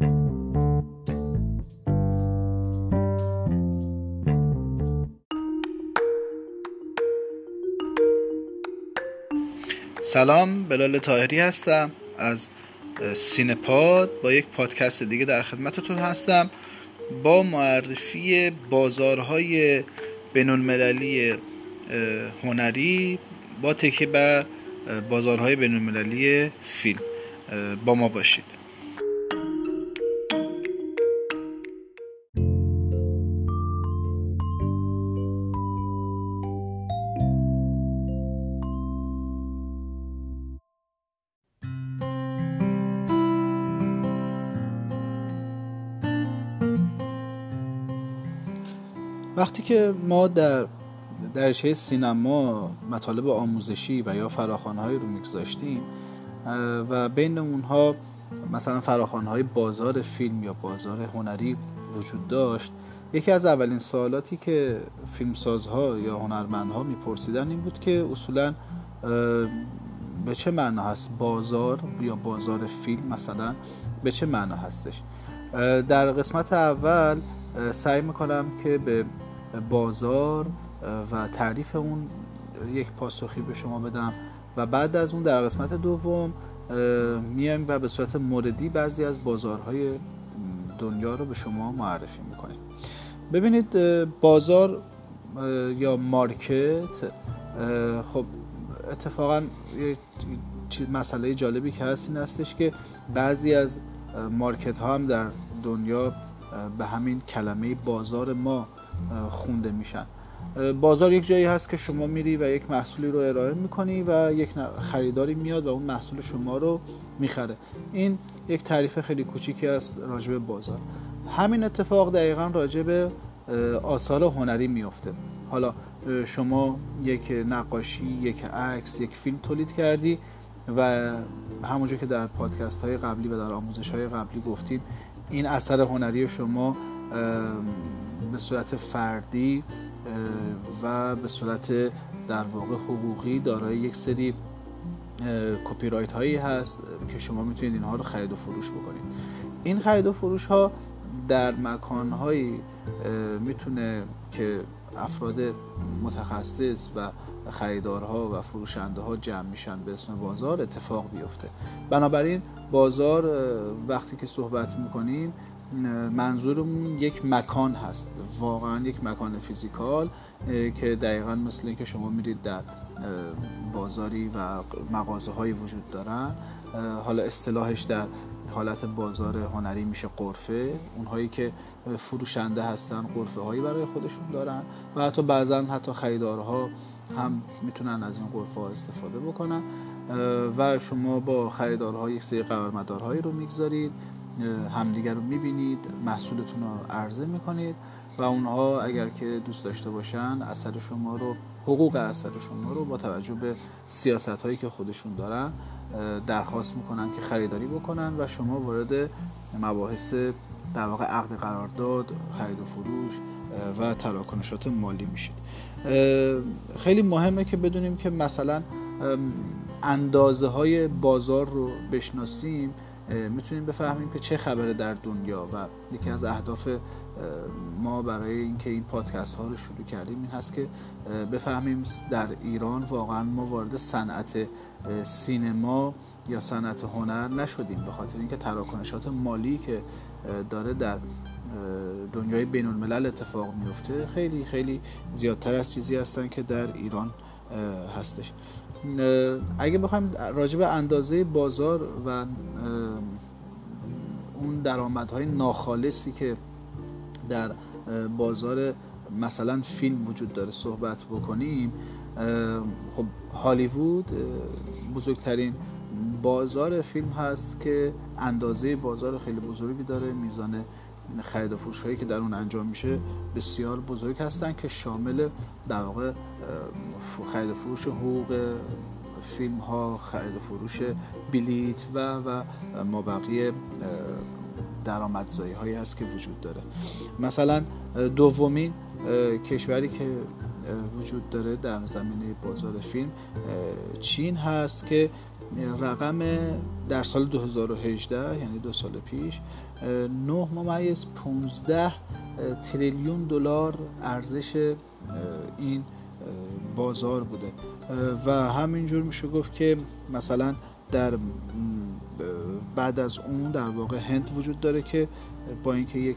سلام بلال تاهری هستم. از سینپاد با یک پادکست دیگه در خدمتتون هستم. با معرفی بازارهای بین المللی هنری با تکیه بر بازارهای بین المللی فیلم با ما باشید. که ما در درشه سینما مطالب آموزشی و یا فراخانهایی رو میگذاشتیم و بین اونها مثلا فراخانهای بازار فیلم یا بازار هنری وجود داشت. یکی از اولین سوالاتی که فیلمسازها یا هنرمندها میپرسیدن این بود که اصولا به چه معنا هست بازار یا بازار فیلم مثلا؟ به چه معنا هستش؟ در قسمت اول سعی می‌کنم که به بازار و تعریف اون یک پاسخی به شما بدم. و بعد از اون در قسمت دوم میایم و به صورت موردی بعضی از بازارهای دنیا رو به شما معرفی می‌کنیم. ببینید بازار یا مارکت خب اتفاقا یه مسئله جالبی که هست این هستش که بعضی از مارکت ها هم در دنیا به همین کلمه بازار ما خونده میشن. بازار یک جایی هست که شما میری و یک محصولی رو ارائه می‌کنی و یک خریداری میاد و اون محصول شما رو می‌خره. این یک تعریف خیلی کوچیکی است راجع به بازار. همین اتفاق دقیقا راجع به آثار هنری میفته حالا شما یک نقاشی یک عکس یک فیلم تولید کردی و همونجور که در پادکست های قبلی و در آموزش های قبلی گفتیم این اثر هنری شما به صورت فردی و به صورت در واقع حقوقی دارای یک سری کپی رایت هایی هست که شما می‌تونید اینها رو خرید و فروش بکنید. این خرید و فروش ها در مکان هایی می‌تونه که افراد متخصص و خریدارها و فروشنده ها جمع میشن به اسم بازار اتفاق بیفته. بنابراین بازار وقتی که صحبت می‌کنیم منظورمون یک مکان هست. واقعا یک مکان فیزیکال که دقیقا مثل اینکه شما میرید در بازاری و مغازه هایی وجود دارن. حالا اصطلاحش در حالت بازار هنری میشه قرفه. اونهایی که فروشنده هستن قرفه هایی برای خودشون دارن. و حتی بعضا حتی خریدارها هم می‌تونن از این قرفه ها استفاده بکنن. و شما با خریدارها یک سری قرارمدارهایی رو می‌گذارید. همدیگر رو می‌بینید محصولتون رو عرضه می‌کنید و اونها اگر که دوست داشته باشن اثر شما رو حقوق اثر شما رو با توجه به سیاست هایی که خودشون دارن درخواست می‌کنن که خریداری بکنن و شما وارد مباحث در واقع عقد قرارداد خرید و فروش و تراکنشات مالی میشید. خیلی مهمه که بدونیم که مثلا اندازه های بازار رو بشناسیم می‌تونیم بفهمیم که چه خبره در دنیا و یکی از اهداف ما برای اینکه این پادکست ها رو شروع کردیم این هست که بفهمیم در ایران واقعا ما وارد صنعت سینما یا صنعت هنر نشدیم به خاطر اینکه تراکنشات مالی که داره در دنیای بین الملل اتفاق میفته خیلی خیلی زیادتر از چیزی هستن که در ایران هستش. اگه بخوایم راجع به اندازه بازار و اون درآمدهای ناخالصی که در بازار مثلا فیلم وجود داره صحبت بکنیم خب هالیوود بزرگترین بازار فیلم هست که اندازه بازار خیلی بزرگی داره میزان خرید و فروش هایی که در اون انجام میشه بسیار بزرگ هستن که شامل در واقع خرید و فروش حقوق فیلم ها خرید و فروش بلیت و و ما بقیه درآمدزایی هایی هست که وجود داره. مثلا دومین کشوری که وجود داره در زمینه بازار فیلم چین هست که رقم در سال 2018 یعنی دو سال پیش 9 ممیز 15 تریلیون دلار ارزش این بازار بوده. و همینجور میشه گفت که مثلا در بعد از اون در واقع هند وجود داره که با اینکه یک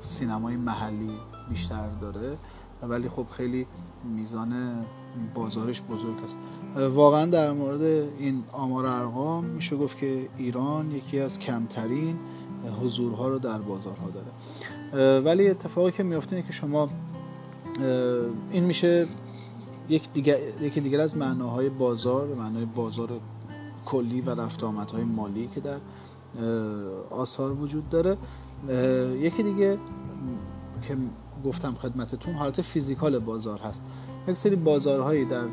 سینمای محلی بیشتر داره ولی خب خیلی میزان بازارش بزرگ است. واقعا در مورد این آمار ارقام میشه گفت که ایران یکی از کمترین حضورها رو در بازارها داره. ولی اتفاقی که میفته اینه که شما این میشه یک دیگر, یکی دیگر از معناهای بازار به معنای بازار کلی و رفت آمدهای مالی که در آثار وجود داره. یکی دیگه که گفتم خدمتتون حالت فیزیکال بازار هست. یک سری بازارهایی در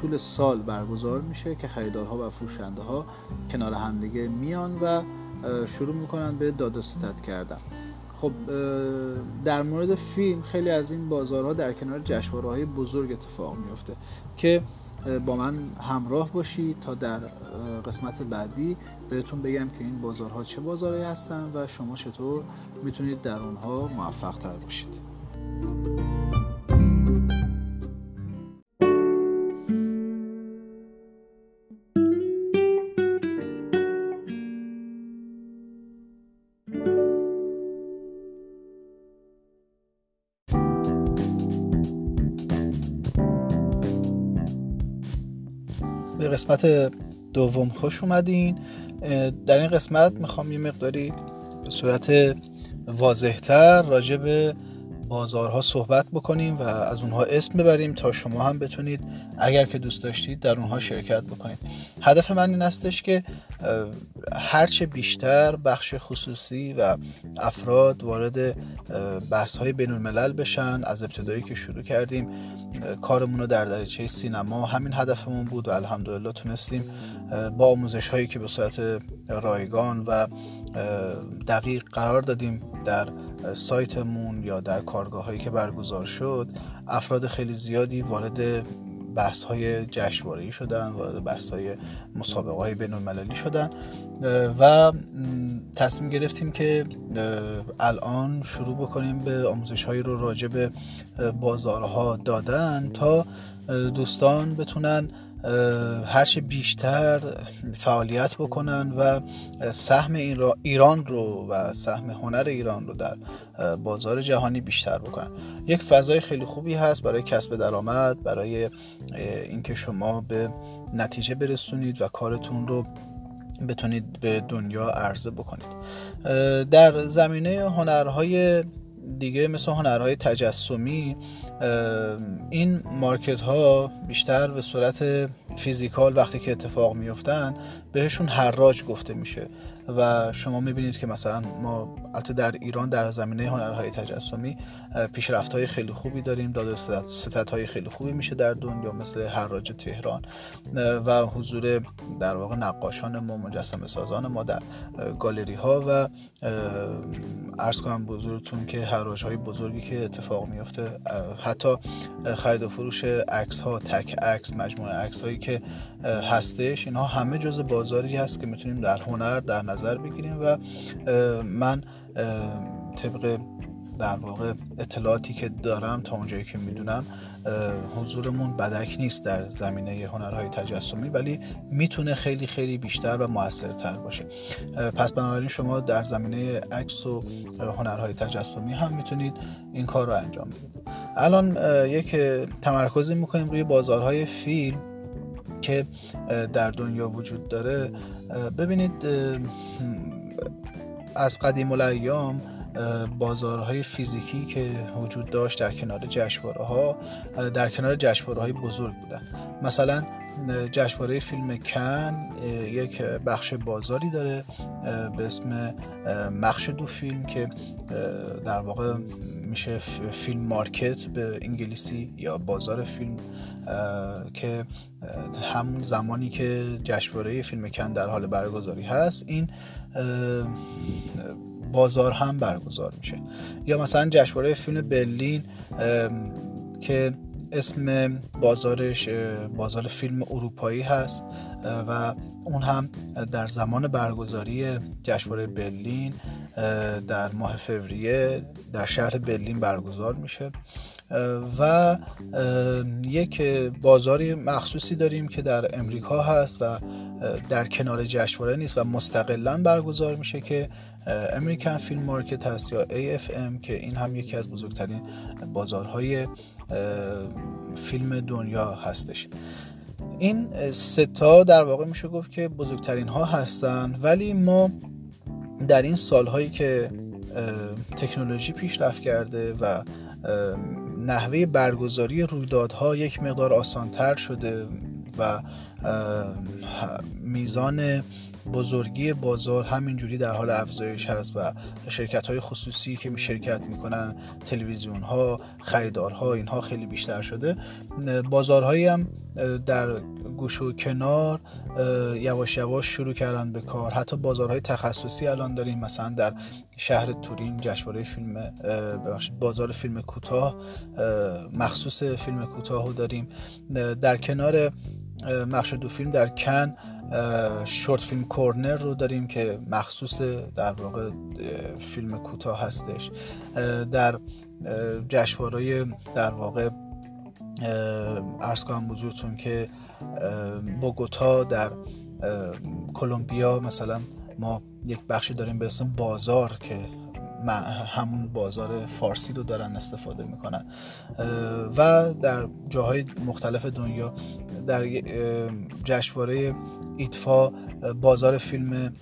طول سال برگزار میشه که خریدارها و فروشنده ها کنار همدیگه میان و شروع می‌کنن به داد و ستد کردن. خب در مورد فیلم خیلی از این بازارها در کنار جشنواره های بزرگ اتفاق میفته که با من همراه باشید تا در قسمت بعدی بهتون بگم که این بازارها چه بازارهایی هستن و شما چطور می‌تونید در اونها موفق تر باشید. قسمت دوم خوش اومدین. در این قسمت می‌خوام یه مقداری به صورت واضحتر راجع به بازارها صحبت بکنیم و از اونها اسم ببریم تا شما هم بتونید اگر که دوست داشتید در اونها شرکت بکنید. هدف من این استش که هرچه بیشتر بخش خصوصی و افراد وارد بحث های بین الملل بشن از ابتدایی که شروع کردیم کارمون رو در دریچه سینما همین هدفمون بود و الحمدلله تونستیم با آموزش هایی که به صورت رایگان و دقیق قرار دادیم در سایتمون یا در کارگاه هایی که برگزار شد افراد خیلی زیادی وارد بحث های جشنواره‌ای شدن وارد بحث های مسابقه های بین المللی شدن و تصمیم گرفتیم که الان شروع بکنیم به آموزش هایی رو راجع به بازارها دادن تا دوستان بتونن هرچه بیشتر فعالیت بکنن و سهم ایران رو و سهم هنر ایران رو در بازار جهانی بیشتر بکنن. یک فضای خیلی خوبی هست برای کسب درآمد برای اینکه شما به نتیجه برسونید و کارتون رو بتونید به دنیا عرضه بکنید. در زمینه هنرهای دیگه مثل هنرهای تجسمی این مارکت ها بیشتر به صورت فیزیکال وقتی که اتفاق میفتن بهشون حراج گفته میشه. و شما می‌بینید که مثلا ما البته در ایران در زمینه هنرهای تجسمی پیشرفت های خیلی خوبی داریم. داد ستت های خیلی خوبی میشه در دنیا مثل حراج تهران. و حضور در واقع نقاشان ما مجسم سازان ما در گالری ها و ارز کنم بزرگتون که حراج های بزرگی که اتفاق میفته حتی خرید و فروش عکس ها تک عکس مجموعه عکس هایی که هستش اینها همه جز بازاری هست که می‌تونیم در هنر در نظر بگیریم و من طبق در واقع اطلاعاتی که دارم تا اونجایی که می‌دونم حضورمون بدک نیست در زمینه هنرهای تجسمی ولی می‌تونه خیلی خیلی بیشتر و موثرتر باشه. پس بنابراین شما در زمینه عکس و هنرهای تجسمی هم می‌تونید این کار رو انجام بدید. الان یک تمرکزی می‌کنیم روی بازارهای فیلم. که در دنیا وجود داره. ببینید از قدیم الایام بازارهای فیزیکی که وجود داشت در کنار جشنواره ها در کنار جشنواره های بزرگ بودن. مثلا جشنواره فیلم کن یک بخش بازاری داره به اسم مخش دو فیلم که در واقع میشه فیلم مارکت به انگلیسی یا بازار فیلم که همون زمانی که جشنواره فیلم کن در حال برگزاری هست این بازار هم برگزار میشه. یا مثلا جشنواره فیلم برلین که اسم بازارش بازار فیلم اروپایی هست و اون هم در زمان برگزاری جشنواره برلین در ماه فوریه در شهر برلین برگزار میشه. و یک بازاری مخصوصی داریم که در امریکا هست و در کنار جشنواره نیست و مستقلا برگزار میشه که امریکن فیلم مارکت هست یا AFM که این هم یکی از بزرگترین بازارهای فیلم دنیا هستش. این ستا در واقع میشه گفت که بزرگترین ها هستن ولی ما در این سالهایی که تکنولوژی پیشرفت کرده و نحوه برگزاری رویدادها یک مقدار آسانتر شده و میزان بزرگی بازار همینجوری در حال افزایش هست و شرکت های خصوصی که می شرکت می‌کنن تلویزیون ها خریدارها اینها خیلی بیشتر شده. بازارهایی هم در گوش و کنار یواش یواش شروع کردن به کار. حتی بازارهای تخصصی الان داریم مثلا در شهر تورین جشنواره فیلم بازار فیلم کوتاه مخصوص فیلم کوتاه داریم. در کنار مخشد فیلم در کن شورت فیلم کورنر رو داریم که مخصوص در واقع فیلم کوتاه هستش. در جشنواره در واقع ارز کنم بزرگتون که بوگوتا در کلمبیا مثلا ما یک بخشی داریم به اسم بازار که همون بازار فارسی رو دارن استفاده می‌کنن. و در جاهای مختلف دنیا در جشنواره ایتفا بازار فیلم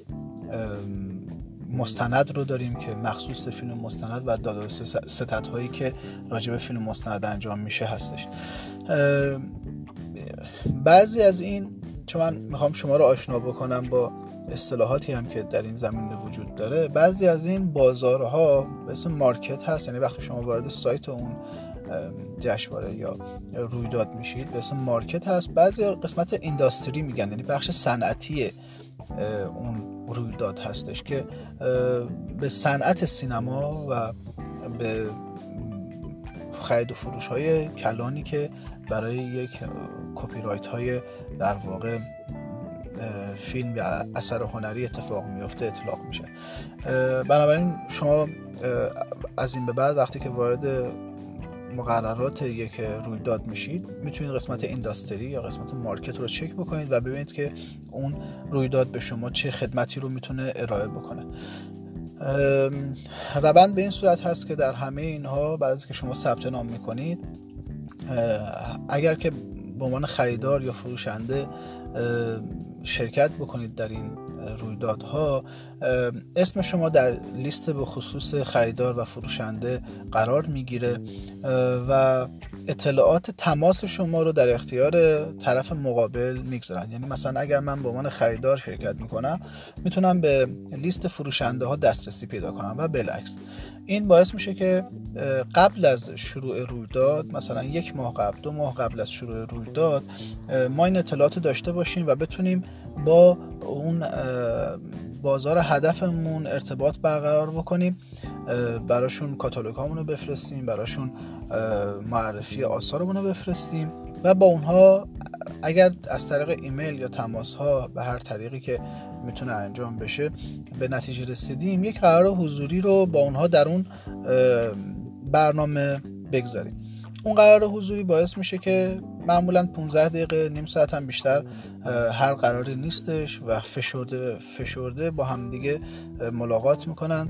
مستند رو داریم که مخصوص فیلم مستند و دادار ستت هایی که راجع به فیلم مستند انجام میشه هستش. بعضی از این چون من می‌خوام شما رو آشنا بکنم با اصطلاحاتی هم که در این زمینه وجود داره بعضی از این بازارها به اسم مارکت هست یعنی وقتی شما وارد سایت اون جشنواره یا رویداد میشید به اسم مارکت هست. بعضی قسمت اینداستری میگن یعنی بخش صنعتی اون رویداد هستش که به صنعت سینما و به خرید و فروش های کلانی که برای یک کپی رایت های در واقع فیلم یا اثر هنری اتفاق میفته اطلاق میشه. بنابراین شما از این به بعد وقتی که وارد مقررات یک رویداد میشید می‌تونید قسمت اینداستری یا قسمت مارکت رو چک بکنید و ببینید که اون رویداد به شما چه خدمتی رو می‌تونه ارائه بکنه. روند به این صورت هست که در همه اینها بعد از که شما ثبت نام می‌کنید اگر که به عنوان خریدار یا فروشنده شرکت بکنید در این رویدادها. اسم شما در لیست به خصوص خریدار و فروشنده قرار می‌گیره. و اطلاعات تماس شما رو در اختیار طرف مقابل می‌گذارن. یعنی مثلا اگر من به عنوان خریدار شرکت می‌کنم می‌تونم به لیست فروشنده ها دسترسی پیدا کنم و بالعکس. این باعث میشه که قبل از شروع رویداد مثلا یک ماه قبل دو ماه قبل از شروع رویداد ما این اطلاعات داشته باشیم و بتونیم با اون بازار هدفمون ارتباط برقرار بکنیم براشون کاتالوگ رو بفرستیم براشون معرفی آثارمون رو بفرستیم و با اونها اگر از طریق ایمیل یا تماس ها به هر طریقی که می‌تونه انجام بشه به نتیجه رسیدیم یک قرار حضوری رو با اونها در اون برنامه بگذاریم. اون قرار حضوری باعث میشه که معمولا 15 دقیقه نیم ساعت هم بیشتر هر قراری نیستش و فشرده فشرده با هم دیگه ملاقات می‌کنن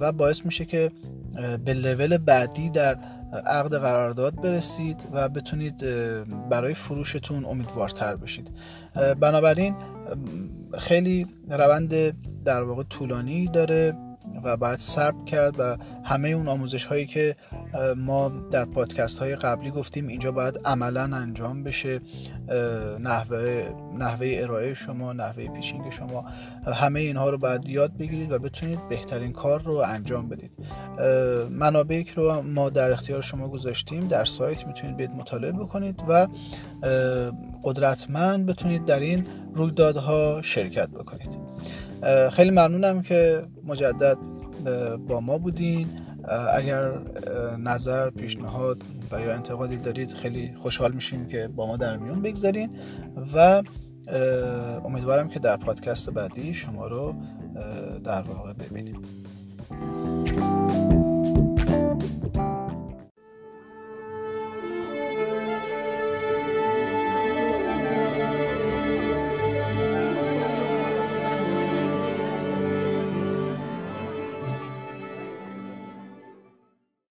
و باعث میشه که به لول بعدی در عقد قرارداد برسید و بتونید برای فروشتون امیدوارتر بشید. بنابراین خیلی روند در واقع طولانی داره و باید صبر کرد و همه اون آموزش هایی که ما در پادکست های قبلی گفتیم اینجا باید عملا انجام بشه نحوه, نحوه ارائه شما نحوه پیشینگ شما همه اینها رو باید یاد بگیرید و بتونید بهترین کار رو انجام بدید. منابعی رو ما در اختیار شما گذاشتیم در سایت می‌تونید بید مطالعه بکنید و قدرتمند بتونید در این رویدادها شرکت بکنید. خیلی ممنونم که مجدد با ما بودین. اگر نظر پیشنهاد و یا انتقادی دارید خیلی خوشحال میشیم که با ما در میون بگذارین و امیدوارم که در پادکست بعدی شما رو در واقع ببینیم.